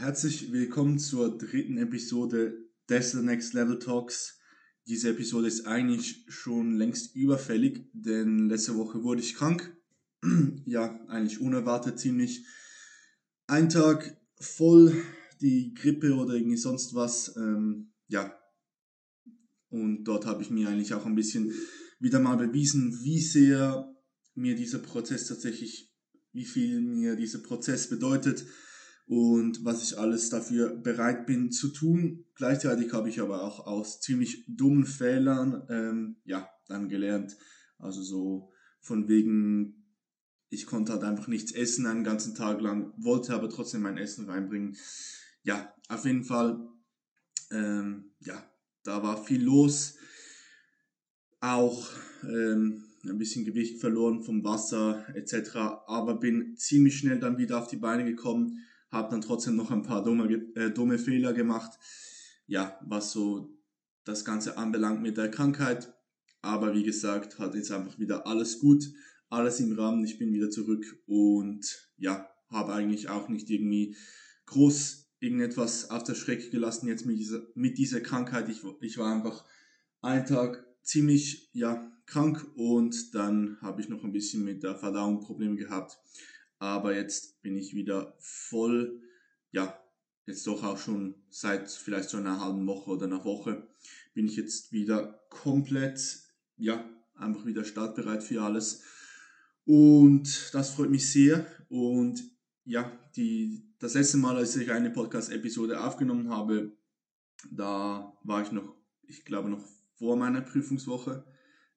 Herzlich willkommen zur dritten Episode des The Next Level Talks. Diese Episode ist eigentlich schon längst überfällig, denn letzte Woche wurde ich krank. ja, eigentlich unerwartet ziemlich. Ein Tag voll die Grippe oder irgendwie sonst was. Ähm, ja, und dort habe ich mir eigentlich auch ein bisschen wieder mal bewiesen, wie sehr mir dieser Prozess tatsächlich, wie viel mir dieser Prozess bedeutet und was ich alles dafür bereit bin zu tun. Gleichzeitig habe ich aber auch aus ziemlich dummen Fehlern ähm, ja dann gelernt. Also so von wegen, ich konnte halt einfach nichts essen einen ganzen Tag lang, wollte aber trotzdem mein Essen reinbringen. Ja, auf jeden Fall, ähm, ja, da war viel los. Auch ähm, ein bisschen Gewicht verloren vom Wasser etc. Aber bin ziemlich schnell dann wieder auf die Beine gekommen habe dann trotzdem noch ein paar dumme, äh, dumme Fehler gemacht. Ja, was so das Ganze anbelangt mit der Krankheit. Aber wie gesagt, hat jetzt einfach wieder alles gut, alles im Rahmen. Ich bin wieder zurück und ja, habe eigentlich auch nicht irgendwie groß irgendetwas auf der Strecke gelassen jetzt mit dieser, mit dieser Krankheit. Ich, ich war einfach einen Tag ziemlich ja, krank und dann habe ich noch ein bisschen mit der Verdauung Probleme gehabt. Aber jetzt bin ich wieder voll, ja, jetzt doch auch schon seit vielleicht so einer halben Woche oder einer Woche bin ich jetzt wieder komplett, ja, einfach wieder startbereit für alles. Und das freut mich sehr. Und ja, die, das letzte Mal, als ich eine Podcast-Episode aufgenommen habe, da war ich noch, ich glaube noch vor meiner Prüfungswoche,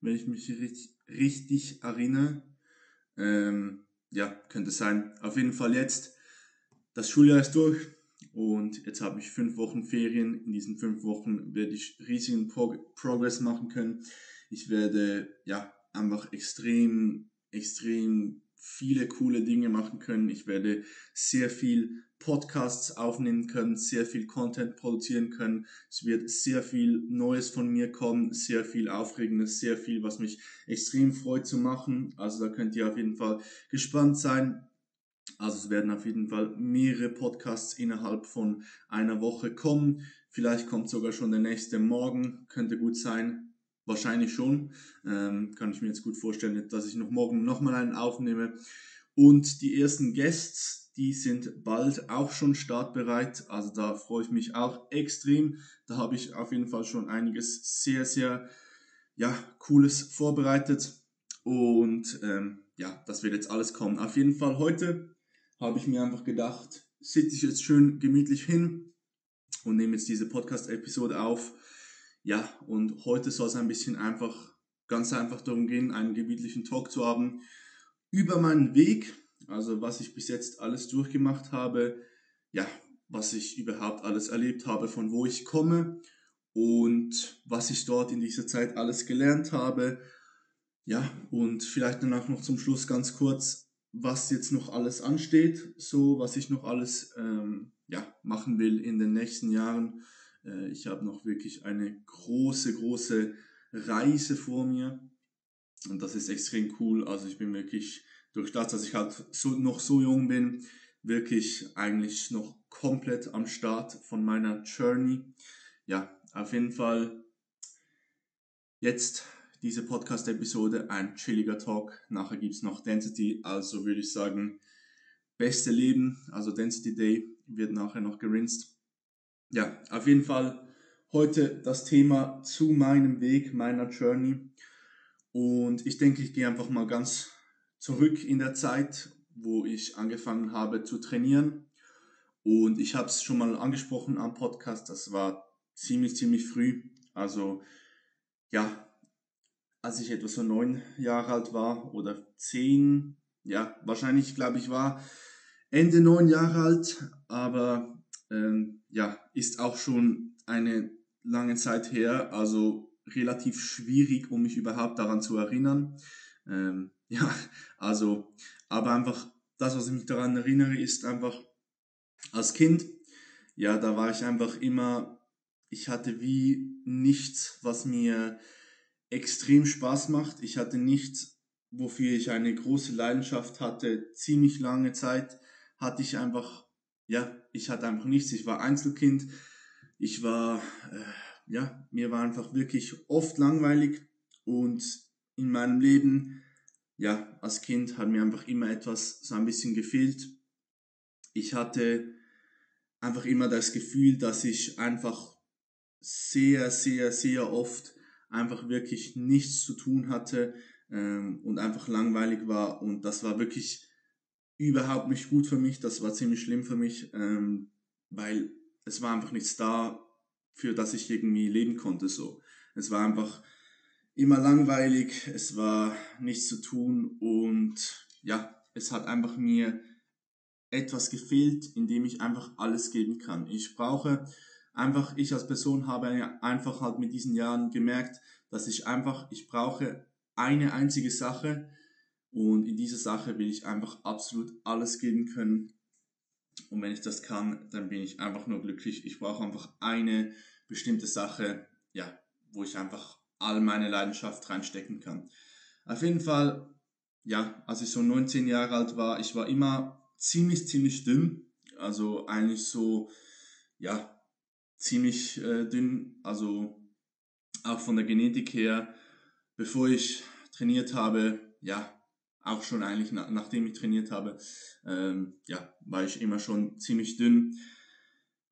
wenn ich mich richtig, richtig erinnere. Ähm, ja, könnte sein. Auf jeden Fall jetzt, das Schuljahr ist durch und jetzt habe ich fünf Wochen Ferien. In diesen fünf Wochen werde ich riesigen Prog Progress machen können. Ich werde ja einfach extrem, extrem viele coole Dinge machen können. Ich werde sehr viel Podcasts aufnehmen können, sehr viel Content produzieren können. Es wird sehr viel Neues von mir kommen, sehr viel Aufregendes, sehr viel, was mich extrem freut zu machen. Also da könnt ihr auf jeden Fall gespannt sein. Also es werden auf jeden Fall mehrere Podcasts innerhalb von einer Woche kommen. Vielleicht kommt sogar schon der nächste morgen, könnte gut sein. Wahrscheinlich schon. Ähm, kann ich mir jetzt gut vorstellen, dass ich noch morgen nochmal einen aufnehme. Und die ersten Guests, die sind bald auch schon startbereit. Also da freue ich mich auch extrem. Da habe ich auf jeden Fall schon einiges sehr, sehr ja, Cooles vorbereitet. Und ähm, ja, das wird jetzt alles kommen. Auf jeden Fall heute habe ich mir einfach gedacht, sitze ich jetzt schön gemütlich hin und nehme jetzt diese Podcast-Episode auf ja, und heute soll es ein bisschen einfach, ganz einfach darum gehen, einen gebietlichen Talk zu haben über meinen Weg, also was ich bis jetzt alles durchgemacht habe, ja, was ich überhaupt alles erlebt habe, von wo ich komme und was ich dort in dieser Zeit alles gelernt habe. Ja, und vielleicht danach noch zum Schluss ganz kurz, was jetzt noch alles ansteht, so was ich noch alles ähm, ja, machen will in den nächsten Jahren äh, ich habe noch wirklich eine große, große Reise vor mir. Und das ist extrem cool. Also ich bin wirklich durch das, dass ich halt so, noch so jung bin, wirklich eigentlich noch komplett am Start von meiner Journey. Ja, auf jeden Fall jetzt diese Podcast-Episode ein chilliger Talk. Nachher gibt es noch Density. Also würde ich sagen, beste Leben, also Density Day wird nachher noch gerinst ja, auf jeden Fall heute das Thema zu meinem Weg, meiner Journey. Und ich denke, ich gehe einfach mal ganz zurück in der Zeit, wo ich angefangen habe zu trainieren. Und ich habe es schon mal angesprochen am Podcast, das war ziemlich, ziemlich früh. Also ja, als ich etwa so neun Jahre alt war oder zehn, ja, wahrscheinlich glaube ich war Ende neun Jahre alt, aber ähm, ja, ist auch schon eine lange Zeit her, also relativ schwierig, um mich überhaupt daran zu erinnern. Ähm, ja, also, aber einfach das, was ich mich daran erinnere, ist einfach als Kind, ja, da war ich einfach immer, ich hatte wie nichts, was mir extrem Spaß macht. Ich hatte nichts, wofür ich eine große Leidenschaft hatte. Ziemlich lange Zeit hatte ich einfach ja, ich hatte einfach nichts. Ich war Einzelkind. Ich war, äh, ja, mir war einfach wirklich oft langweilig und in meinem Leben, ja, als Kind hat mir einfach immer etwas so ein bisschen gefehlt. Ich hatte einfach immer das Gefühl, dass ich einfach sehr, sehr, sehr oft einfach wirklich nichts zu tun hatte ähm, und einfach langweilig war und das war wirklich überhaupt nicht gut für mich, das war ziemlich schlimm für mich, ähm, weil es war einfach nichts da, für das ich irgendwie leben konnte so. Es war einfach immer langweilig, es war nichts zu tun und ja, es hat einfach mir etwas gefehlt, in dem ich einfach alles geben kann. Ich brauche einfach, ich als Person habe einfach halt mit diesen Jahren gemerkt, dass ich einfach, ich brauche eine einzige Sache und in dieser Sache will ich einfach absolut alles geben können. Und wenn ich das kann, dann bin ich einfach nur glücklich. Ich brauche einfach eine bestimmte Sache, ja, wo ich einfach all meine Leidenschaft reinstecken kann. Auf jeden Fall, ja, als ich so 19 Jahre alt war, ich war immer ziemlich, ziemlich dünn. Also eigentlich so, ja, ziemlich äh, dünn. Also auch von der Genetik her, bevor ich trainiert habe, ja, auch schon eigentlich na, nachdem ich trainiert habe, ähm, ja, war ich immer schon ziemlich dünn.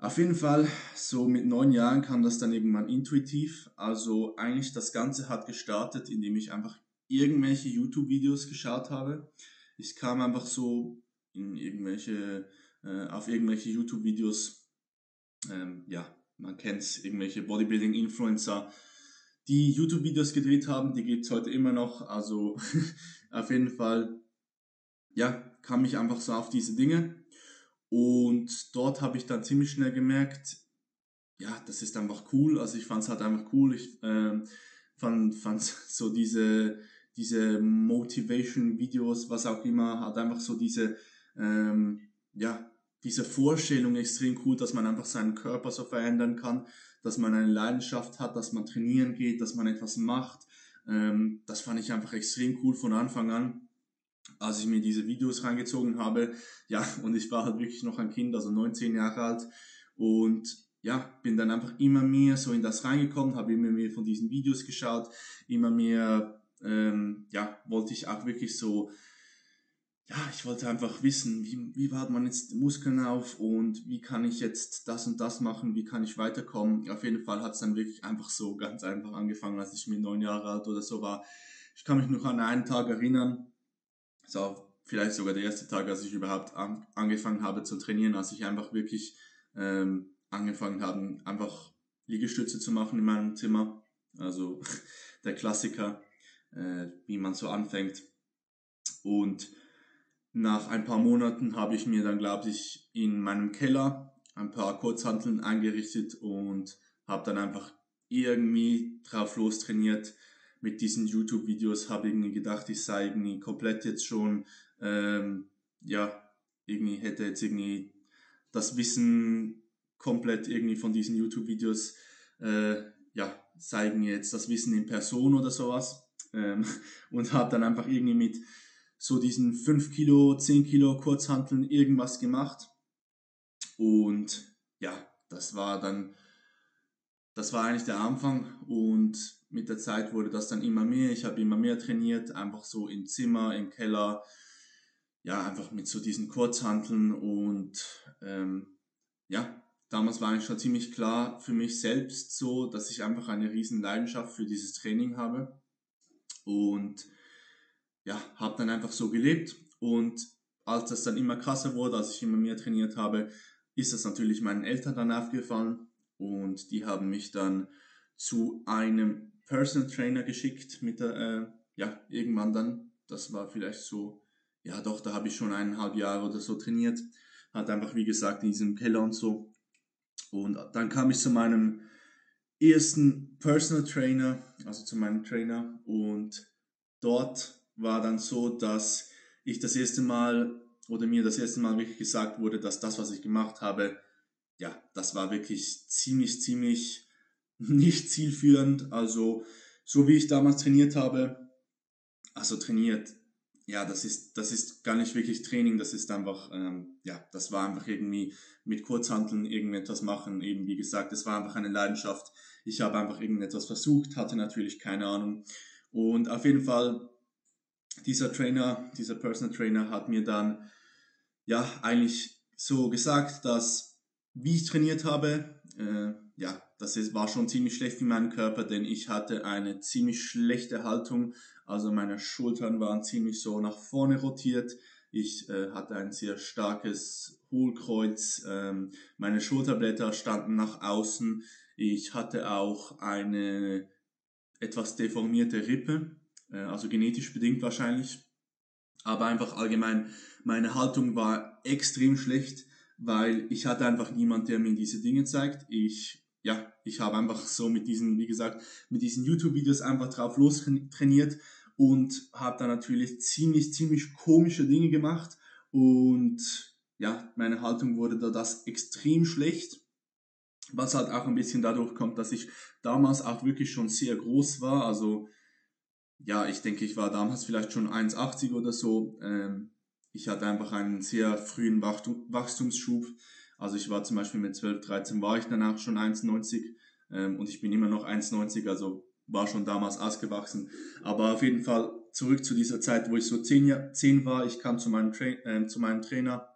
Auf jeden Fall, so mit neun Jahren kam das dann irgendwann intuitiv. Also eigentlich das Ganze hat gestartet, indem ich einfach irgendwelche YouTube-Videos geschaut habe. Ich kam einfach so in irgendwelche, äh, auf irgendwelche YouTube-Videos, ähm, ja, man kennt es, irgendwelche Bodybuilding-Influencer, die YouTube-Videos gedreht haben, die gibt es heute immer noch. Also auf jeden Fall, ja, kam ich einfach so auf diese Dinge. Und dort habe ich dann ziemlich schnell gemerkt, ja, das ist einfach cool. Also ich fand es halt einfach cool. Ich äh, fand, fand so diese, diese Motivation-Videos, was auch immer, hat einfach so diese ähm, ja, diese Vorstellung extrem cool, dass man einfach seinen Körper so verändern kann, dass man eine Leidenschaft hat, dass man trainieren geht, dass man etwas macht. Ähm, das fand ich einfach extrem cool von Anfang an, als ich mir diese Videos reingezogen habe. Ja, und ich war halt wirklich noch ein Kind, also 19 Jahre alt. Und ja, bin dann einfach immer mehr so in das reingekommen, habe immer mehr von diesen Videos geschaut, immer mehr, ähm, ja, wollte ich auch wirklich so ja, ich wollte einfach wissen, wie, wie baut man jetzt Muskeln auf und wie kann ich jetzt das und das machen, wie kann ich weiterkommen. Auf jeden Fall hat es dann wirklich einfach so ganz einfach angefangen, als ich mit neun Jahre alt oder so war. Ich kann mich noch an einen Tag erinnern, so vielleicht sogar der erste Tag, als ich überhaupt an, angefangen habe zu trainieren, als ich einfach wirklich ähm, angefangen habe, einfach Liegestütze zu machen in meinem Zimmer. Also der Klassiker, äh, wie man so anfängt. Und nach ein paar Monaten habe ich mir dann, glaube ich, in meinem Keller ein paar Kurzhanteln eingerichtet und habe dann einfach irgendwie drauf los trainiert mit diesen YouTube-Videos. Habe irgendwie gedacht, ich sei irgendwie komplett jetzt schon, ähm, ja, irgendwie hätte jetzt irgendwie das Wissen komplett irgendwie von diesen YouTube-Videos, äh, ja, zeigen jetzt das Wissen in Person oder sowas. Ähm, und habe dann einfach irgendwie mit so diesen 5 Kilo, 10 Kilo Kurzhanteln irgendwas gemacht. Und ja, das war dann, das war eigentlich der Anfang und mit der Zeit wurde das dann immer mehr. Ich habe immer mehr trainiert, einfach so im Zimmer, im Keller, ja, einfach mit so diesen Kurzhanteln und ähm, ja, damals war eigentlich schon ziemlich klar für mich selbst so, dass ich einfach eine riesen Leidenschaft für dieses Training habe. Und ja, habe dann einfach so gelebt. Und als das dann immer krasser wurde, als ich immer mehr trainiert habe, ist das natürlich meinen Eltern dann aufgefallen. Und die haben mich dann zu einem Personal Trainer geschickt mit der, äh, ja, irgendwann dann, das war vielleicht so, ja doch, da habe ich schon eineinhalb Jahre oder so trainiert, hat einfach wie gesagt in diesem Keller und so. Und dann kam ich zu meinem ersten Personal Trainer, also zu meinem Trainer. Und dort war dann so, dass ich das erste Mal oder mir das erste Mal wirklich gesagt wurde, dass das, was ich gemacht habe, ja, das war wirklich ziemlich, ziemlich nicht zielführend. Also, so wie ich damals trainiert habe, also trainiert, ja, das ist, das ist gar nicht wirklich Training, das ist einfach, ähm, ja, das war einfach irgendwie mit Kurzhanteln irgendetwas machen, eben wie gesagt, es war einfach eine Leidenschaft. Ich habe einfach irgendetwas versucht, hatte natürlich keine Ahnung. Und auf jeden Fall, dieser Trainer, dieser Personal Trainer hat mir dann, ja, eigentlich so gesagt, dass, wie ich trainiert habe, äh, ja, das ist, war schon ziemlich schlecht in meinem Körper, denn ich hatte eine ziemlich schlechte Haltung. Also meine Schultern waren ziemlich so nach vorne rotiert. Ich äh, hatte ein sehr starkes Hohlkreuz. Ähm, meine Schulterblätter standen nach außen. Ich hatte auch eine etwas deformierte Rippe, äh, also genetisch bedingt wahrscheinlich. Aber einfach allgemein, meine Haltung war extrem schlecht, weil ich hatte einfach niemand, der mir diese Dinge zeigt. Ich ja, ich habe einfach so mit diesen, wie gesagt, mit diesen YouTube-Videos einfach drauf los trainiert und habe dann natürlich ziemlich, ziemlich komische Dinge gemacht. Und ja, meine Haltung wurde da das extrem schlecht, was halt auch ein bisschen dadurch kommt, dass ich damals auch wirklich schon sehr groß war, also ja, ich denke, ich war damals vielleicht schon 1,80 oder so. Ähm, ich hatte einfach einen sehr frühen Wachstumsschub also ich war zum Beispiel mit 12, 13 war ich danach schon 1,90 ähm, und ich bin immer noch 1,90, also war schon damals ausgewachsen. Aber auf jeden Fall zurück zu dieser Zeit, wo ich so 10, 10 war. Ich kam zu meinem, Tra äh, zu meinem Trainer.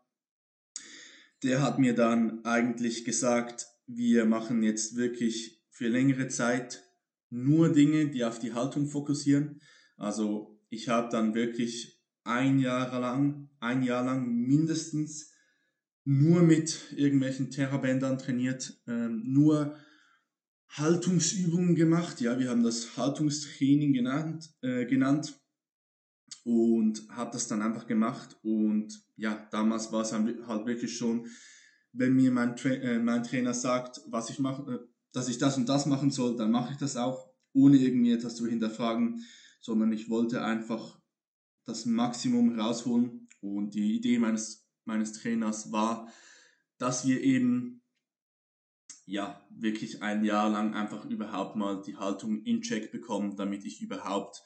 Der hat mir dann eigentlich gesagt, wir machen jetzt wirklich für längere Zeit nur Dinge, die auf die Haltung fokussieren. Also ich habe dann wirklich ein Jahr lang, ein Jahr lang mindestens nur mit irgendwelchen Terrabändern trainiert, ähm, nur Haltungsübungen gemacht. Ja, wir haben das Haltungstraining genannt, äh, genannt und habe das dann einfach gemacht. Und ja, damals war es halt wirklich schon, wenn mir mein, Tra äh, mein Trainer sagt, was ich mache, äh, dass ich das und das machen soll, dann mache ich das auch, ohne irgendwie etwas zu hinterfragen, sondern ich wollte einfach das Maximum rausholen. Und die Idee meines meines Trainers war, dass wir eben ja wirklich ein Jahr lang einfach überhaupt mal die Haltung in Check bekommen, damit ich überhaupt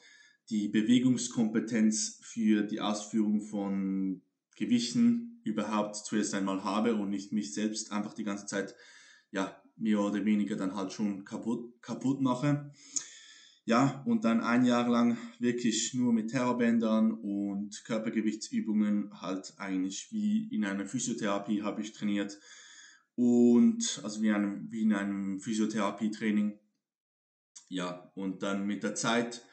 die Bewegungskompetenz für die Ausführung von Gewichten überhaupt zuerst einmal habe und nicht mich selbst einfach die ganze Zeit ja mehr oder weniger dann halt schon kaputt kaputt mache. Ja, und dann ein Jahr lang wirklich nur mit Terrorbändern und Körpergewichtsübungen, halt eigentlich wie in einer Physiotherapie habe ich trainiert. Und also wie, einem, wie in einem Physiotherapietraining. Ja, und dann mit der Zeit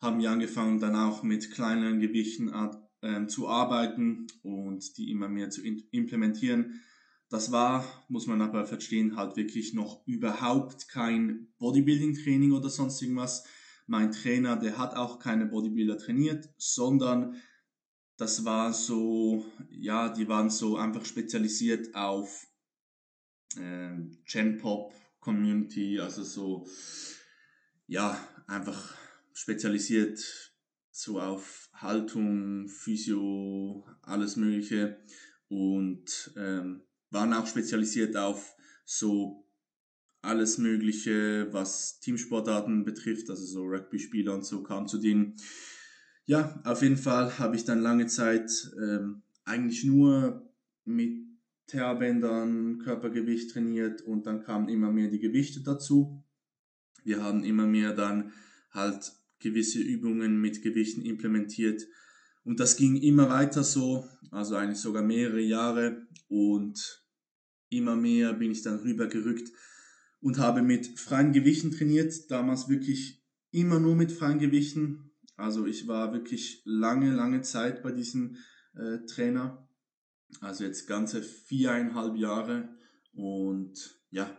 haben wir angefangen, dann auch mit kleineren Gewichten äh, zu arbeiten und die immer mehr zu implementieren. Das war, muss man aber verstehen, halt wirklich noch überhaupt kein Bodybuilding-Training oder sonst irgendwas. Mein Trainer, der hat auch keine Bodybuilder trainiert, sondern das war so, ja, die waren so einfach spezialisiert auf äh, Gen-Pop Community, also so, ja, einfach spezialisiert so auf Haltung, Physio, alles Mögliche und ähm, waren auch spezialisiert auf so alles Mögliche, was Teamsportarten betrifft, also so Rugby-Spieler und so kam zu denen. Ja, auf jeden Fall habe ich dann lange Zeit ähm, eigentlich nur mit Terrbändern, Körpergewicht trainiert und dann kamen immer mehr die Gewichte dazu. Wir haben immer mehr dann halt gewisse Übungen mit Gewichten implementiert und das ging immer weiter so, also eigentlich sogar mehrere Jahre. Und immer mehr bin ich dann rübergerückt und habe mit freien Gewichten trainiert, damals wirklich immer nur mit freien Gewichten. Also ich war wirklich lange, lange Zeit bei diesem äh, Trainer, also jetzt ganze viereinhalb Jahre. Und ja,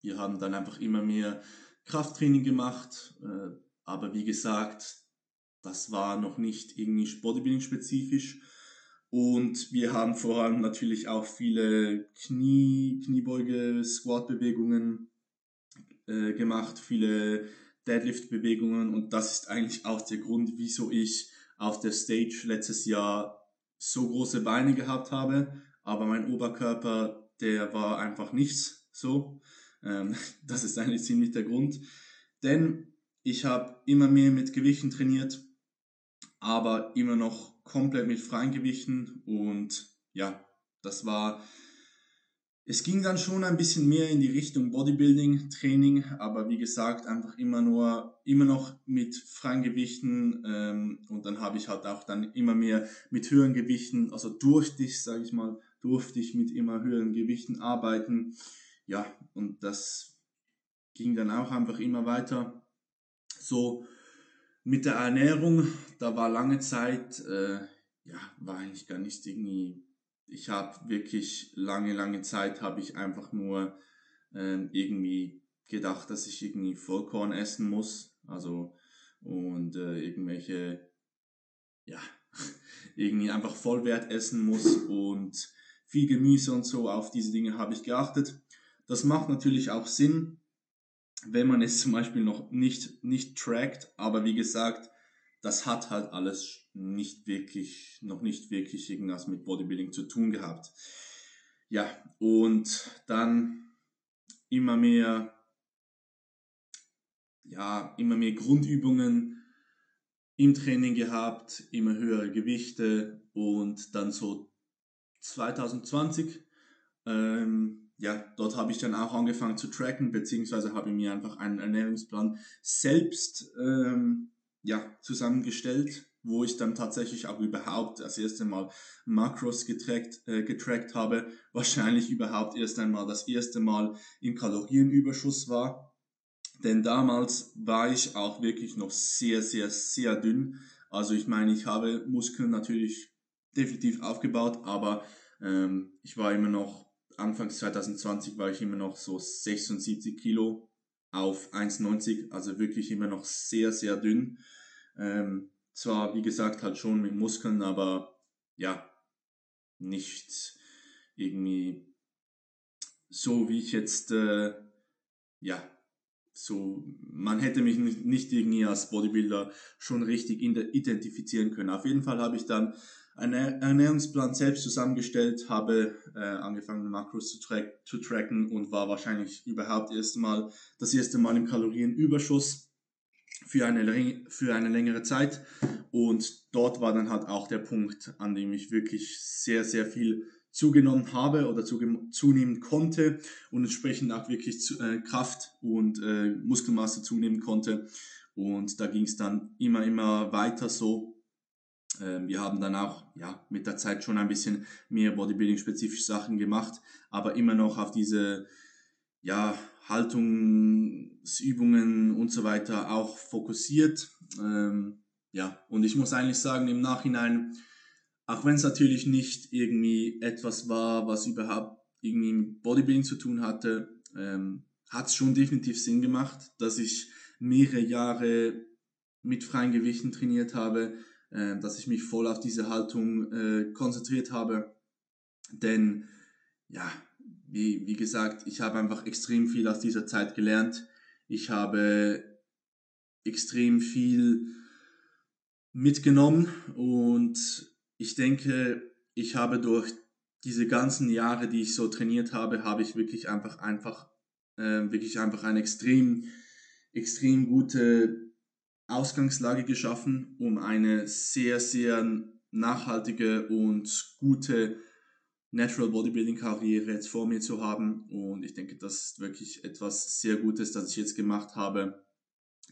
wir haben dann einfach immer mehr Krafttraining gemacht, äh, aber wie gesagt, das war noch nicht irgendwie Bodybuilding-spezifisch. Und wir haben vor allem natürlich auch viele Knie, Kniebeuge, Squat-Bewegungen äh, gemacht, viele Deadlift-Bewegungen und das ist eigentlich auch der Grund, wieso ich auf der Stage letztes Jahr so große Beine gehabt habe, aber mein Oberkörper, der war einfach nichts so. Ähm, das ist eigentlich ziemlich der Grund, denn ich habe immer mehr mit Gewichten trainiert, aber immer noch komplett mit freien Gewichten und ja, das war, es ging dann schon ein bisschen mehr in die Richtung Bodybuilding, Training, aber wie gesagt, einfach immer nur, immer noch mit freien Gewichten ähm, und dann habe ich halt auch dann immer mehr mit höheren Gewichten, also durfte ich, sage ich mal, durfte ich mit immer höheren Gewichten arbeiten. Ja, und das ging dann auch einfach immer weiter. So mit der Ernährung, da war lange Zeit, äh, ja, war eigentlich gar nicht irgendwie, ich habe wirklich lange, lange Zeit habe ich einfach nur äh, irgendwie gedacht, dass ich irgendwie Vollkorn essen muss, also und äh, irgendwelche, ja, irgendwie einfach Vollwert essen muss und viel Gemüse und so, auf diese Dinge habe ich geachtet. Das macht natürlich auch Sinn, wenn man es zum Beispiel noch nicht, nicht trackt, aber wie gesagt, das hat halt alles nicht wirklich, noch nicht wirklich irgendwas mit Bodybuilding zu tun gehabt. Ja, und dann immer mehr, ja, immer mehr Grundübungen im Training gehabt, immer höhere Gewichte und dann so 2020 ähm, ja, dort habe ich dann auch angefangen zu tracken, beziehungsweise habe ich mir einfach einen Ernährungsplan selbst ähm, ja, zusammengestellt, wo ich dann tatsächlich auch überhaupt das erste Mal Makros getrackt, äh, getrackt habe, wahrscheinlich überhaupt erst einmal das erste Mal im Kalorienüberschuss war. Denn damals war ich auch wirklich noch sehr, sehr, sehr dünn. Also ich meine, ich habe Muskeln natürlich definitiv aufgebaut, aber ähm, ich war immer noch Anfangs 2020 war ich immer noch so 76 Kilo auf 1,90, also wirklich immer noch sehr, sehr dünn. Ähm, zwar, wie gesagt, halt schon mit Muskeln, aber ja, nicht irgendwie so, wie ich jetzt, äh, ja, so, man hätte mich nicht irgendwie als Bodybuilder schon richtig identifizieren können. Auf jeden Fall habe ich dann einen Ernährungsplan selbst zusammengestellt, habe äh, angefangen Makros zu, tra zu tracken und war wahrscheinlich überhaupt erst mal das erste Mal im Kalorienüberschuss für eine, für eine längere Zeit. Und dort war dann halt auch der Punkt, an dem ich wirklich sehr, sehr viel zugenommen habe oder zunehmen konnte und entsprechend auch wirklich zu, äh, Kraft und äh, Muskelmasse zunehmen konnte. Und da ging es dann immer, immer weiter so wir haben dann auch ja, mit der Zeit schon ein bisschen mehr Bodybuilding-spezifische Sachen gemacht, aber immer noch auf diese ja, Haltungsübungen und so weiter auch fokussiert. Ähm, ja, und ich muss eigentlich sagen, im Nachhinein, auch wenn es natürlich nicht irgendwie etwas war, was überhaupt irgendwie mit Bodybuilding zu tun hatte, ähm, hat es schon definitiv Sinn gemacht, dass ich mehrere Jahre mit freien Gewichten trainiert habe, äh, dass ich mich voll auf diese Haltung äh, konzentriert habe. Denn ja, wie, wie gesagt, ich habe einfach extrem viel aus dieser Zeit gelernt. Ich habe extrem viel mitgenommen und ich denke, ich habe durch diese ganzen Jahre, die ich so trainiert habe, habe ich wirklich einfach einfach äh, wirklich einfach eine extrem extrem gute Ausgangslage geschaffen, um eine sehr, sehr nachhaltige und gute Natural Bodybuilding Karriere jetzt vor mir zu haben. Und ich denke, das ist wirklich etwas sehr Gutes, das ich jetzt gemacht habe,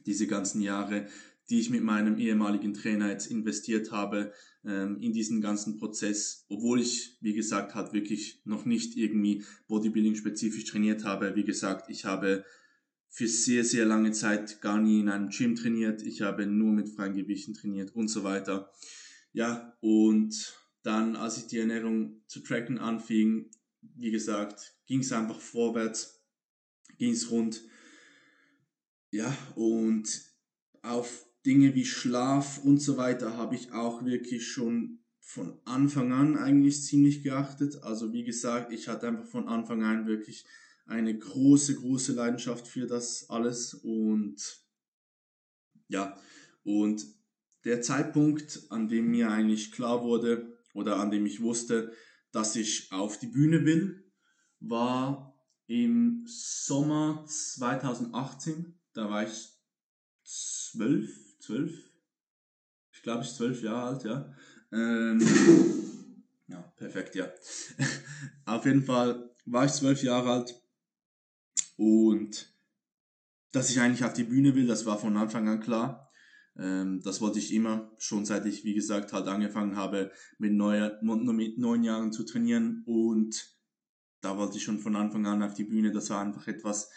diese ganzen Jahre, die ich mit meinem ehemaligen Trainer jetzt investiert habe ähm, in diesen ganzen Prozess, obwohl ich, wie gesagt, halt wirklich noch nicht irgendwie Bodybuilding spezifisch trainiert habe. Wie gesagt, ich habe für sehr, sehr lange Zeit gar nie in einem Gym trainiert. Ich habe nur mit freien Gewichten trainiert und so weiter. Ja, und dann, als ich die Ernährung zu tracken anfing, wie gesagt, ging es einfach vorwärts, ging es rund. Ja, und auf Dinge wie Schlaf und so weiter habe ich auch wirklich schon von Anfang an eigentlich ziemlich geachtet. Also wie gesagt, ich hatte einfach von Anfang an wirklich eine große, große Leidenschaft für das alles und ja, und der Zeitpunkt, an dem mir eigentlich klar wurde oder an dem ich wusste, dass ich auf die Bühne will, war im Sommer 2018. Da war ich zwölf, zwölf, ich glaube ich zwölf Jahre alt, ja. Ähm, ja, perfekt, ja. Auf jeden Fall war ich zwölf Jahre alt und dass ich eigentlich auf die Bühne will, das war von Anfang an klar. Ähm, das wollte ich immer, schon seit ich, wie gesagt, halt angefangen habe, mit, neuer, mit neun Jahren zu trainieren. Und da wollte ich schon von Anfang an auf die Bühne. Das war einfach etwas,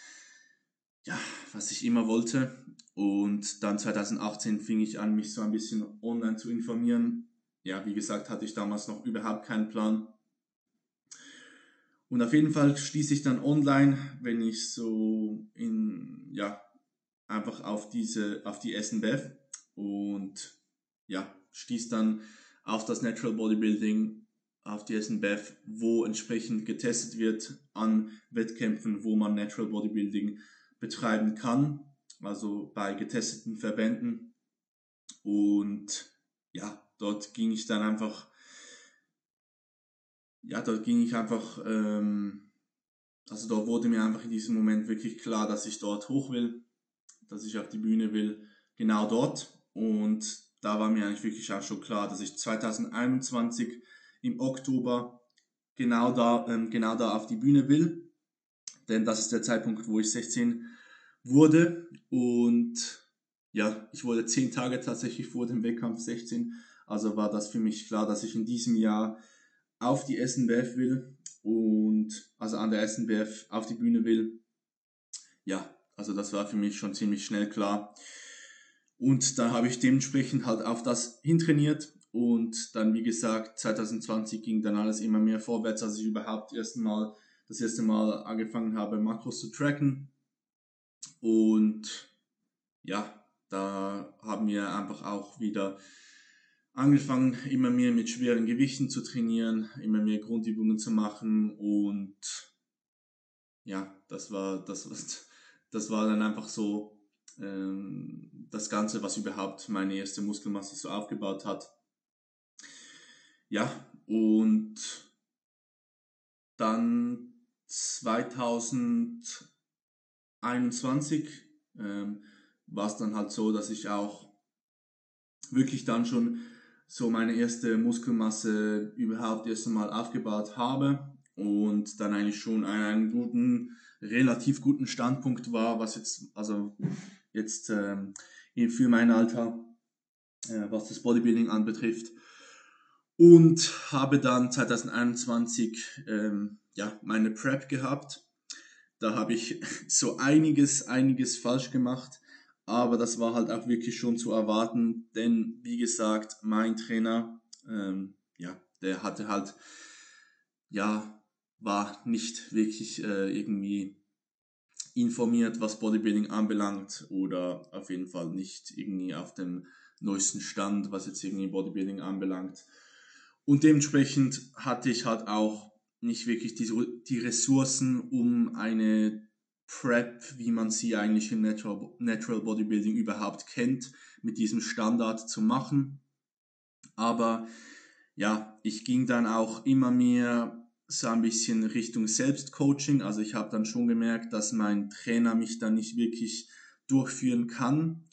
ja, was ich immer wollte. Und dann 2018 fing ich an, mich so ein bisschen online zu informieren. Ja, wie gesagt, hatte ich damals noch überhaupt keinen Plan. Und auf jeden Fall stieß ich dann online, wenn ich so in, ja, einfach auf diese, auf die SNBF und ja, stieß dann auf das Natural Bodybuilding, auf die SNBF, wo entsprechend getestet wird an Wettkämpfen, wo man Natural Bodybuilding betreiben kann, also bei getesteten Verbänden. Und ja, dort ging ich dann einfach, ja, dort ging ich einfach, ähm, also dort wurde mir einfach in diesem Moment wirklich klar, dass ich dort hoch will, dass ich auf die Bühne will, genau dort. Und da war mir eigentlich wirklich auch schon klar, dass ich 2021 im Oktober genau da, ähm, genau da auf die Bühne will. Denn das ist der Zeitpunkt, wo ich 16 wurde. Und ja, ich wurde 10 Tage tatsächlich vor dem Wettkampf 16. Also war das für mich klar, dass ich in diesem Jahr auf die SNBF will und also an der SNBF auf die Bühne will. Ja, also das war für mich schon ziemlich schnell klar. Und da habe ich dementsprechend halt auf das hintrainiert und dann, wie gesagt, 2020 ging dann alles immer mehr vorwärts, als ich überhaupt erst mal, das erste Mal angefangen habe, Makros zu tracken. Und ja, da haben wir einfach auch wieder angefangen, immer mehr mit schweren Gewichten zu trainieren, immer mehr Grundübungen zu machen und ja, das war, das, das war dann einfach so ähm, das Ganze, was überhaupt meine erste Muskelmasse so aufgebaut hat. Ja, und dann 2021 ähm, war es dann halt so, dass ich auch wirklich dann schon so meine erste Muskelmasse überhaupt erst einmal aufgebaut habe und dann eigentlich schon einen guten, relativ guten Standpunkt war, was jetzt, also jetzt ähm, für mein Alter, äh, was das Bodybuilding anbetrifft. Und habe dann 2021 ähm, ja, meine Prep gehabt. Da habe ich so einiges, einiges falsch gemacht. Aber das war halt auch wirklich schon zu erwarten, denn wie gesagt, mein Trainer, ähm, ja, der hatte halt, ja, war nicht wirklich äh, irgendwie informiert, was Bodybuilding anbelangt oder auf jeden Fall nicht irgendwie auf dem neuesten Stand, was jetzt irgendwie Bodybuilding anbelangt. Und dementsprechend hatte ich halt auch nicht wirklich die, die Ressourcen, um eine Prep, wie man sie eigentlich im Natural, Natural Bodybuilding überhaupt kennt, mit diesem Standard zu machen. Aber ja, ich ging dann auch immer mehr so ein bisschen Richtung Selbstcoaching. Also ich habe dann schon gemerkt, dass mein Trainer mich dann nicht wirklich durchführen kann.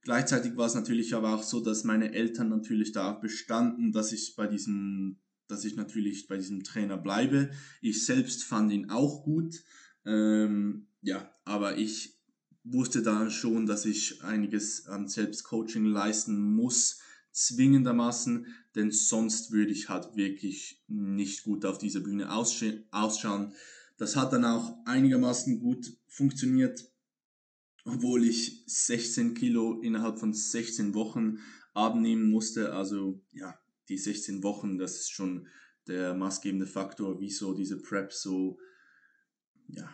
Gleichzeitig war es natürlich aber auch so, dass meine Eltern natürlich darauf bestanden, dass ich bei diesem, dass ich natürlich bei diesem Trainer bleibe. Ich selbst fand ihn auch gut. Ähm, ja, aber ich wusste dann schon, dass ich einiges an Selbstcoaching leisten muss, zwingendermaßen, denn sonst würde ich halt wirklich nicht gut auf dieser Bühne ausschauen. Das hat dann auch einigermaßen gut funktioniert, obwohl ich 16 Kilo innerhalb von 16 Wochen abnehmen musste. Also ja, die 16 Wochen, das ist schon der maßgebende Faktor, wieso diese Prep so ja,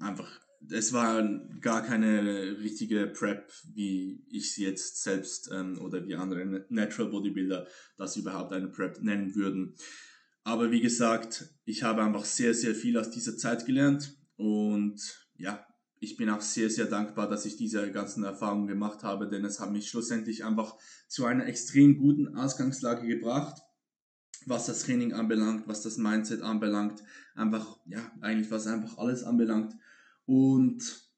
einfach es war gar keine richtige Prep, wie ich sie jetzt selbst ähm, oder wie andere Natural Bodybuilder das überhaupt eine Prep nennen würden. Aber wie gesagt, ich habe einfach sehr, sehr viel aus dieser Zeit gelernt und ja, ich bin auch sehr, sehr dankbar, dass ich diese ganzen Erfahrungen gemacht habe, denn es hat mich schlussendlich einfach zu einer extrem guten Ausgangslage gebracht, was das Training anbelangt, was das Mindset anbelangt, einfach, ja, eigentlich was einfach alles anbelangt. Und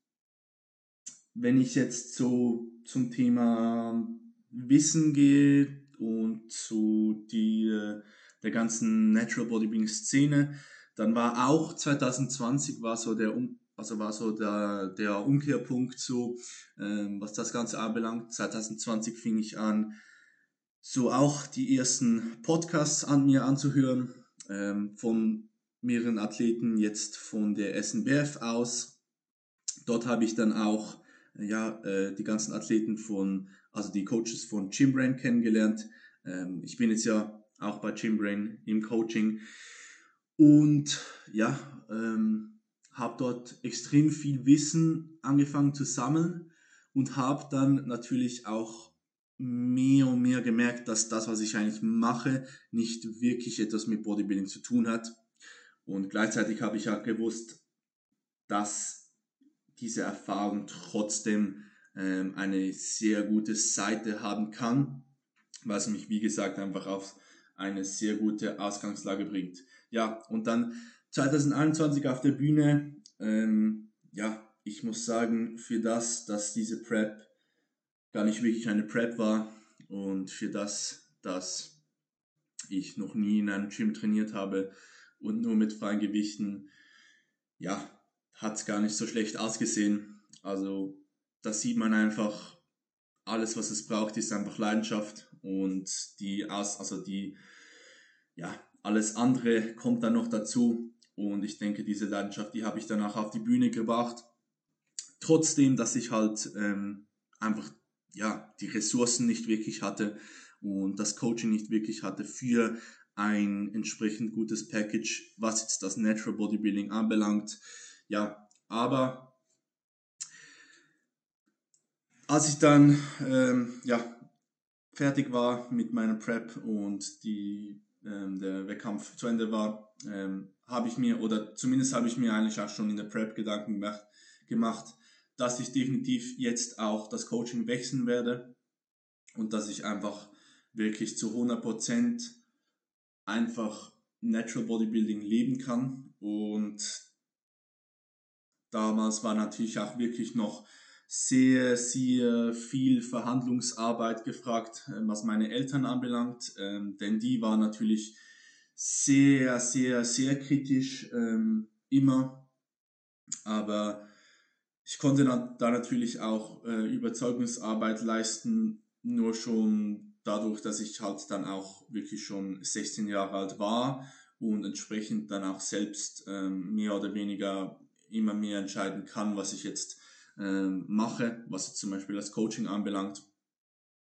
wenn ich jetzt so zum Thema Wissen gehe, und zu die, der ganzen Natural Bodybuilding Szene. Dann war auch 2020 war so der also war so der, der Umkehrpunkt so, ähm, was das Ganze anbelangt. 2020 fing ich an, so auch die ersten Podcasts an mir anzuhören, ähm, von mehreren Athleten, jetzt von der SNBF aus. Dort habe ich dann auch ja, äh, die ganzen Athleten von, also die Coaches von Gymbrain kennengelernt. Ähm, ich bin jetzt ja auch bei Gymbrain im Coaching und ja, ähm, habe dort extrem viel Wissen angefangen zu sammeln und habe dann natürlich auch mehr und mehr gemerkt, dass das, was ich eigentlich mache, nicht wirklich etwas mit Bodybuilding zu tun hat. Und gleichzeitig habe ich auch gewusst, dass diese Erfahrung trotzdem ähm, eine sehr gute Seite haben kann, was mich, wie gesagt, einfach auf eine sehr gute Ausgangslage bringt. Ja, und dann 2021 auf der Bühne, ähm, ja, ich muss sagen, für das, dass diese Prep gar nicht wirklich eine Prep war und für das, dass ich noch nie in einem Gym trainiert habe und nur mit freien Gewichten, ja, hat es gar nicht so schlecht ausgesehen. Also da sieht man einfach, alles was es braucht, ist einfach Leidenschaft und die also die, ja, alles andere kommt dann noch dazu und ich denke, diese Leidenschaft, die habe ich danach auf die Bühne gebracht. Trotzdem, dass ich halt ähm, einfach ja, die Ressourcen nicht wirklich hatte und das Coaching nicht wirklich hatte für ein entsprechend gutes Package, was jetzt das Natural Bodybuilding anbelangt. Ja, aber als ich dann ähm, ja, fertig war mit meiner Prep und die, ähm, der Wettkampf zu Ende war, ähm, habe ich mir, oder zumindest habe ich mir eigentlich auch schon in der Prep Gedanken gemacht, gemacht dass ich definitiv jetzt auch das Coaching wechseln werde und dass ich einfach wirklich zu 100% einfach Natural Bodybuilding leben kann. Und damals war natürlich auch wirklich noch sehr, sehr viel Verhandlungsarbeit gefragt, ähm, was meine Eltern anbelangt, ähm, denn die waren natürlich sehr, sehr, sehr kritisch ähm, immer. Aber ich konnte da natürlich auch äh, Überzeugungsarbeit leisten, nur schon dadurch, dass ich halt dann auch wirklich schon 16 Jahre alt war und entsprechend dann auch selbst ähm, mehr oder weniger immer mehr entscheiden kann, was ich jetzt ähm, mache, was zum Beispiel das Coaching anbelangt.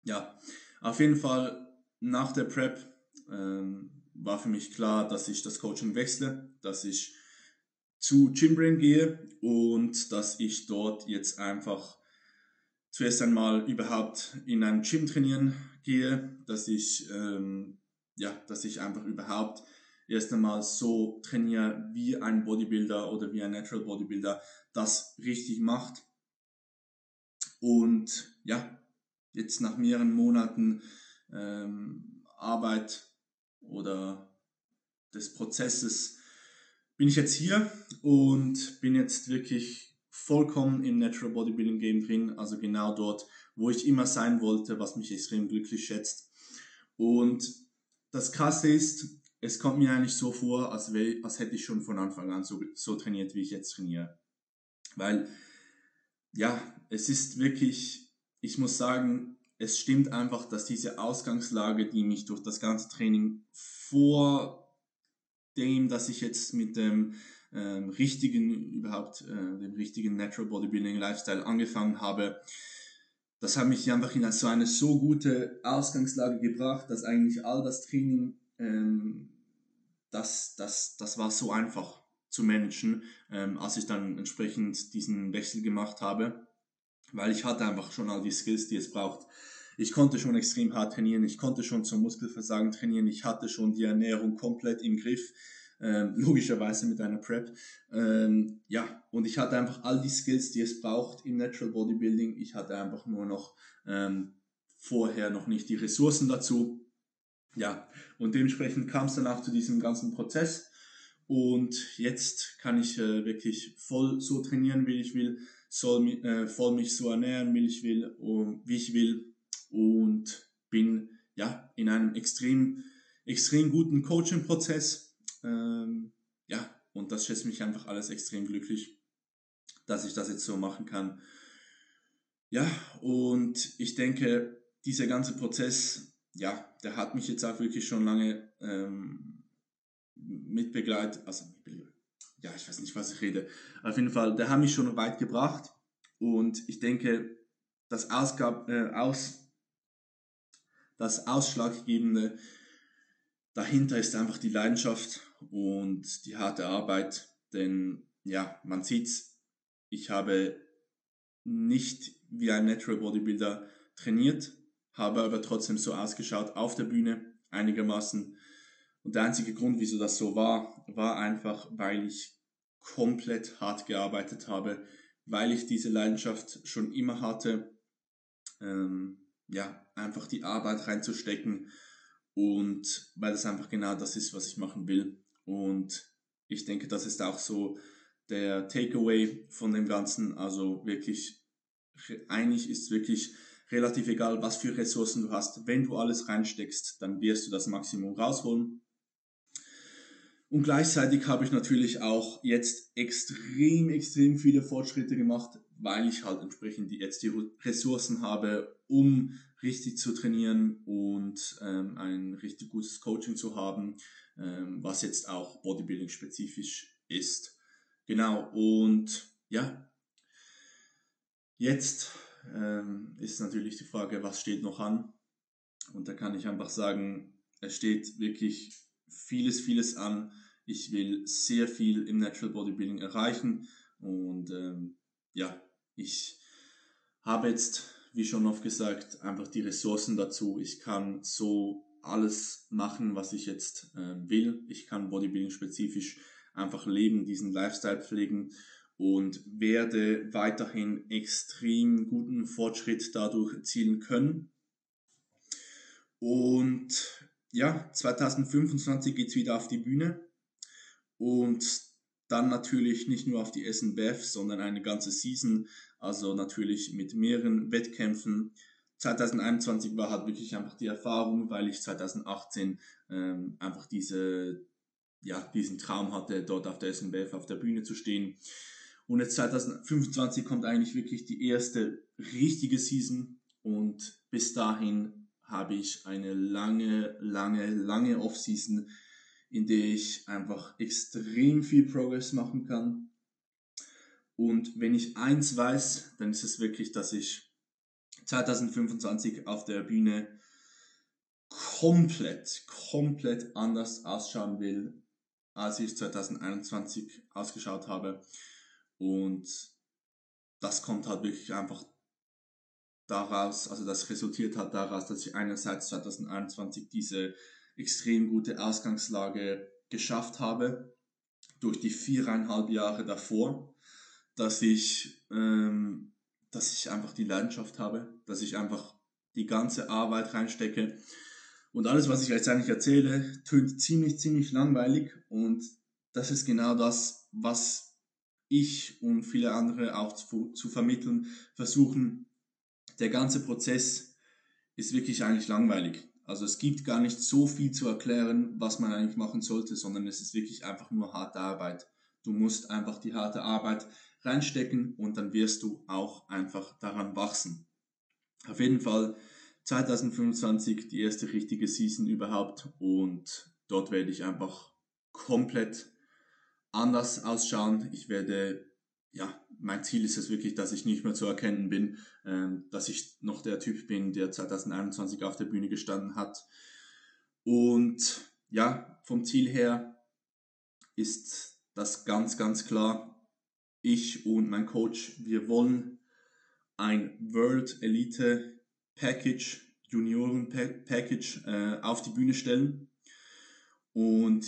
Ja, auf jeden Fall nach der Prep ähm, war für mich klar, dass ich das Coaching wechsle, dass ich zu Gymbrain gehe und dass ich dort jetzt einfach zuerst einmal überhaupt in einem Gym trainieren gehe, dass ich, ähm, ja, dass ich einfach überhaupt erst einmal so trainiere, wie ein Bodybuilder oder wie ein Natural Bodybuilder das richtig macht. Und ja, jetzt nach mehreren Monaten ähm, Arbeit oder des Prozesses bin ich jetzt hier und bin jetzt wirklich vollkommen im Natural Bodybuilding Game drin, also genau dort, wo ich immer sein wollte, was mich extrem glücklich schätzt. Und das Krasse ist, es kommt mir eigentlich so vor, als, als hätte ich schon von Anfang an so, so trainiert, wie ich jetzt trainiere. Weil, ja, es ist wirklich, ich muss sagen, es stimmt einfach, dass diese Ausgangslage, die mich durch das ganze Training vor dem, dass ich jetzt mit dem ähm, richtigen, überhaupt äh, dem richtigen Natural Bodybuilding Lifestyle angefangen habe, das hat mich einfach in so eine so gute Ausgangslage gebracht, dass eigentlich all das Training, ähm, das, das, das war so einfach zu managen, ähm, als ich dann entsprechend diesen Wechsel gemacht habe, weil ich hatte einfach schon all die Skills, die es braucht. Ich konnte schon extrem hart trainieren, ich konnte schon zum Muskelversagen trainieren, ich hatte schon die Ernährung komplett im Griff, ähm, logischerweise mit einer Prep. Ähm, ja, und ich hatte einfach all die Skills, die es braucht im Natural Bodybuilding. Ich hatte einfach nur noch ähm, vorher noch nicht die Ressourcen dazu. Ja, und dementsprechend kam es dann auch zu diesem ganzen Prozess. Und jetzt kann ich äh, wirklich voll so trainieren, wie ich will, soll äh, voll mich so ernähren, wie ich will, um, wie ich will und bin ja, in einem extrem, extrem guten Coaching-Prozess. Ähm, ja, und das schätzt mich einfach alles extrem glücklich, dass ich das jetzt so machen kann. Ja, und ich denke, dieser ganze Prozess, ja, der hat mich jetzt auch wirklich schon lange ähm, mitbegleitet, also ja, ich weiß nicht, was ich rede. Auf jeden Fall, der hat mich schon weit gebracht und ich denke, das Ausgab, äh, aus, das Ausschlaggebende dahinter ist einfach die Leidenschaft und die harte Arbeit, denn ja, man sieht's, ich habe nicht wie ein Natural Bodybuilder trainiert, habe aber trotzdem so ausgeschaut auf der Bühne einigermaßen. Und der einzige Grund, wieso das so war, war einfach, weil ich komplett hart gearbeitet habe, weil ich diese Leidenschaft schon immer hatte, ähm, ja, einfach die Arbeit reinzustecken und weil das einfach genau das ist, was ich machen will. Und ich denke, das ist auch so der Takeaway von dem Ganzen. Also wirklich, eigentlich ist wirklich relativ egal, was für Ressourcen du hast. Wenn du alles reinsteckst, dann wirst du das Maximum rausholen. Und gleichzeitig habe ich natürlich auch jetzt extrem, extrem viele Fortschritte gemacht, weil ich halt entsprechend jetzt die Ressourcen habe, um richtig zu trainieren und ähm, ein richtig gutes Coaching zu haben, ähm, was jetzt auch Bodybuilding spezifisch ist. Genau, und ja, jetzt ähm, ist natürlich die Frage, was steht noch an? Und da kann ich einfach sagen, es steht wirklich vieles, vieles an. Ich will sehr viel im Natural Bodybuilding erreichen und ähm, ja, ich habe jetzt, wie schon oft gesagt, einfach die Ressourcen dazu. Ich kann so alles machen, was ich jetzt äh, will. Ich kann Bodybuilding spezifisch einfach leben, diesen Lifestyle pflegen und werde weiterhin extrem guten Fortschritt dadurch erzielen können. Und ja, 2025 geht es wieder auf die Bühne und dann natürlich nicht nur auf die SNBF, sondern eine ganze Season, also natürlich mit mehreren Wettkämpfen. 2021 war halt wirklich einfach die Erfahrung, weil ich 2018 ähm, einfach diese, ja, diesen Traum hatte, dort auf der SNBF auf der Bühne zu stehen. Und jetzt 2025 kommt eigentlich wirklich die erste richtige Season und bis dahin habe ich eine lange, lange, lange Off-Season, in der ich einfach extrem viel Progress machen kann. Und wenn ich eins weiß, dann ist es wirklich, dass ich 2025 auf der Bühne komplett, komplett anders ausschauen will, als ich 2021 ausgeschaut habe. Und das kommt halt wirklich einfach daraus, also das resultiert halt daraus, dass ich einerseits 2021 diese extrem gute Ausgangslage geschafft habe, durch die viereinhalb Jahre davor, dass ich, ähm, dass ich einfach die Leidenschaft habe, dass ich einfach die ganze Arbeit reinstecke. Und alles, was ich jetzt eigentlich erzähle, tönt ziemlich, ziemlich langweilig. Und das ist genau das, was ich und viele andere auch zu, zu vermitteln versuchen. Der ganze Prozess ist wirklich eigentlich langweilig. Also es gibt gar nicht so viel zu erklären, was man eigentlich machen sollte, sondern es ist wirklich einfach nur harte Arbeit. Du musst einfach die harte Arbeit reinstecken und dann wirst du auch einfach daran wachsen. Auf jeden Fall 2025 die erste richtige Season überhaupt und dort werde ich einfach komplett anders ausschauen. Ich werde ja, mein Ziel ist es wirklich, dass ich nicht mehr zu erkennen bin, ähm, dass ich noch der Typ bin, der 2021 auf der Bühne gestanden hat. Und ja, vom Ziel her ist das ganz, ganz klar. Ich und mein Coach, wir wollen ein World Elite Package, Junioren Package äh, auf die Bühne stellen. Und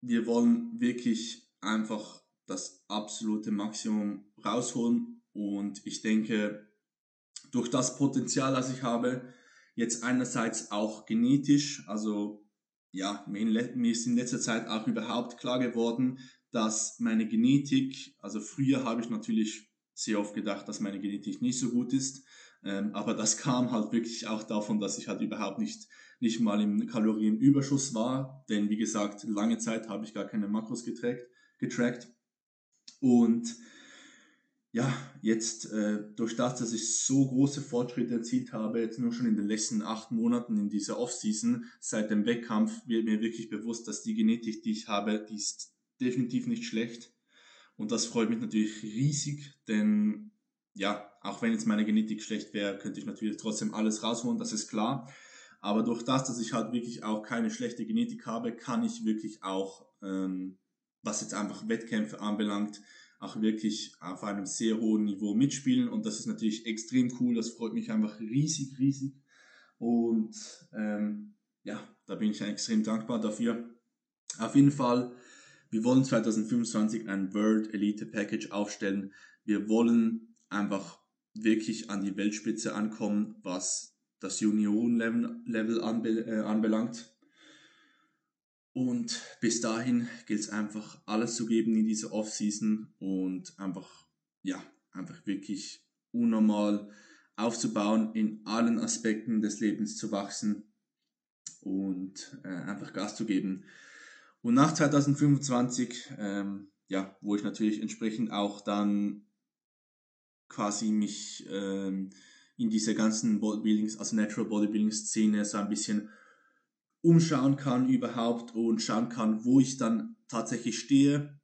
wir wollen wirklich einfach das absolute Maximum rausholen. Und ich denke, durch das Potenzial, das ich habe, jetzt einerseits auch genetisch, also ja, mir ist in letzter Zeit auch überhaupt klar geworden, dass meine Genetik, also früher habe ich natürlich sehr oft gedacht, dass meine Genetik nicht so gut ist, Ähm, aber das kam halt wirklich auch davon, dass ich halt überhaupt nicht, nicht mal im Kalorienüberschuss war. Denn wie gesagt, lange Zeit habe ich gar keine Makros getrackt. getrackt. Und ja, jetzt äh, durch das, dass ich so große Fortschritte erzielt habe, jetzt nur schon in den letzten acht Monaten in dieser Offseason, seit dem Wettkampf, wird mir wirklich bewusst, dass die Genetik, die ich habe, die ist definitiv nicht schlecht. Und das freut mich natürlich riesig, denn ja, auch wenn jetzt meine Genetik schlecht wäre, könnte ich natürlich trotzdem alles rausholen, das ist klar. Aber durch das, dass ich halt wirklich auch keine schlechte Genetik habe, kann ich wirklich auch, ähm, was jetzt einfach Wettkämpfe anbelangt, auch wirklich auf einem sehr hohen Niveau mitspielen und das ist natürlich extrem cool, das freut mich einfach riesig, riesig und ähm, ja, da bin ich extrem dankbar dafür. Auf jeden Fall, wir wollen 2025 ein World Elite Package aufstellen. Wir wollen einfach wirklich an die Weltspitze ankommen, was das Junioren-Level anbe äh, anbelangt. Und bis dahin gilt es einfach alles zu geben in dieser Offseason und einfach, ja, einfach wirklich unnormal aufzubauen, in allen Aspekten des Lebens zu wachsen und äh, einfach Gas zu geben. Und nach 2025, ähm, ja, wo ich natürlich entsprechend auch dann quasi mich ähm, in dieser ganzen Bodybuilding, also Natural Bodybuilding Szene so ein bisschen umschauen kann überhaupt und schauen kann, wo ich dann tatsächlich stehe,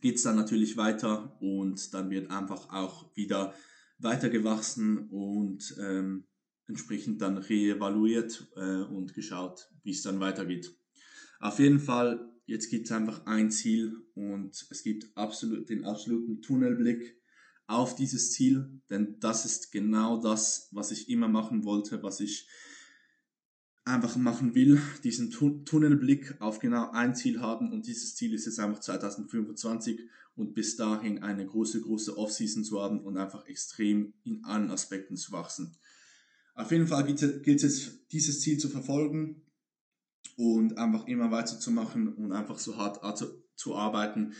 geht es dann natürlich weiter und dann wird einfach auch wieder weitergewachsen und ähm, entsprechend dann reevaluiert äh, und geschaut, wie es dann weitergeht. Auf jeden Fall, jetzt gibt es einfach ein Ziel und es gibt absolut den absoluten Tunnelblick auf dieses Ziel, denn das ist genau das, was ich immer machen wollte, was ich einfach machen will, diesen Tunnelblick auf genau ein Ziel haben und dieses Ziel ist jetzt einfach 2025 und bis dahin eine große, große Offseason zu haben und einfach extrem in allen Aspekten zu wachsen. Auf jeden Fall gilt es dieses Ziel zu verfolgen und einfach immer weiterzumachen und einfach so hart zu arbeiten,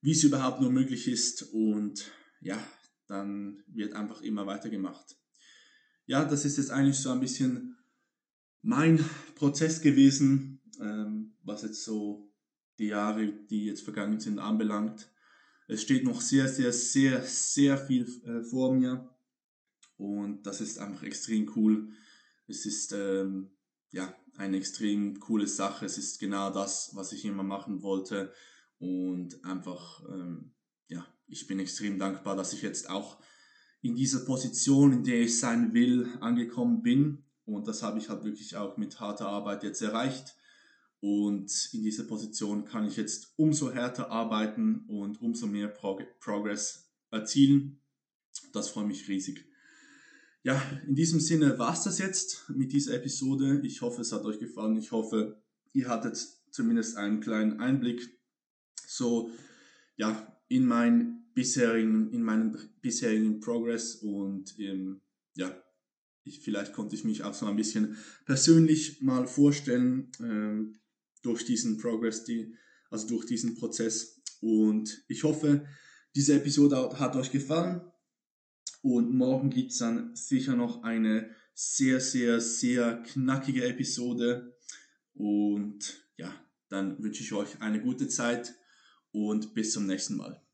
wie es überhaupt nur möglich ist und ja, dann wird einfach immer weitergemacht. Ja, das ist jetzt eigentlich so ein bisschen mein Prozess gewesen, ähm, was jetzt so die Jahre, die jetzt vergangen sind, anbelangt. Es steht noch sehr, sehr, sehr, sehr viel äh, vor mir und das ist einfach extrem cool. Es ist ähm, ja eine extrem coole Sache. Es ist genau das, was ich immer machen wollte und einfach ähm, ja, ich bin extrem dankbar, dass ich jetzt auch in dieser Position, in der ich sein will, angekommen bin und das habe ich halt wirklich auch mit harter Arbeit jetzt erreicht. Und in dieser Position kann ich jetzt umso härter arbeiten und umso mehr Prog Progress erzielen. Das freut mich riesig. Ja, in diesem Sinne war es das jetzt mit dieser Episode. Ich hoffe, es hat euch gefallen. Ich hoffe, ihr hattet zumindest einen kleinen Einblick so ja in meinen bisherigen in meinen bisherigen Progress und ähm, ja ich, vielleicht konnte ich mich auch so ein bisschen persönlich mal vorstellen ähm, durch diesen Progress, die, also durch diesen Prozess. Und ich hoffe, diese Episode hat euch gefallen. Und morgen gibt es dann sicher noch eine sehr, sehr, sehr knackige Episode. Und ja, dann wünsche ich euch eine gute Zeit und bis zum nächsten Mal.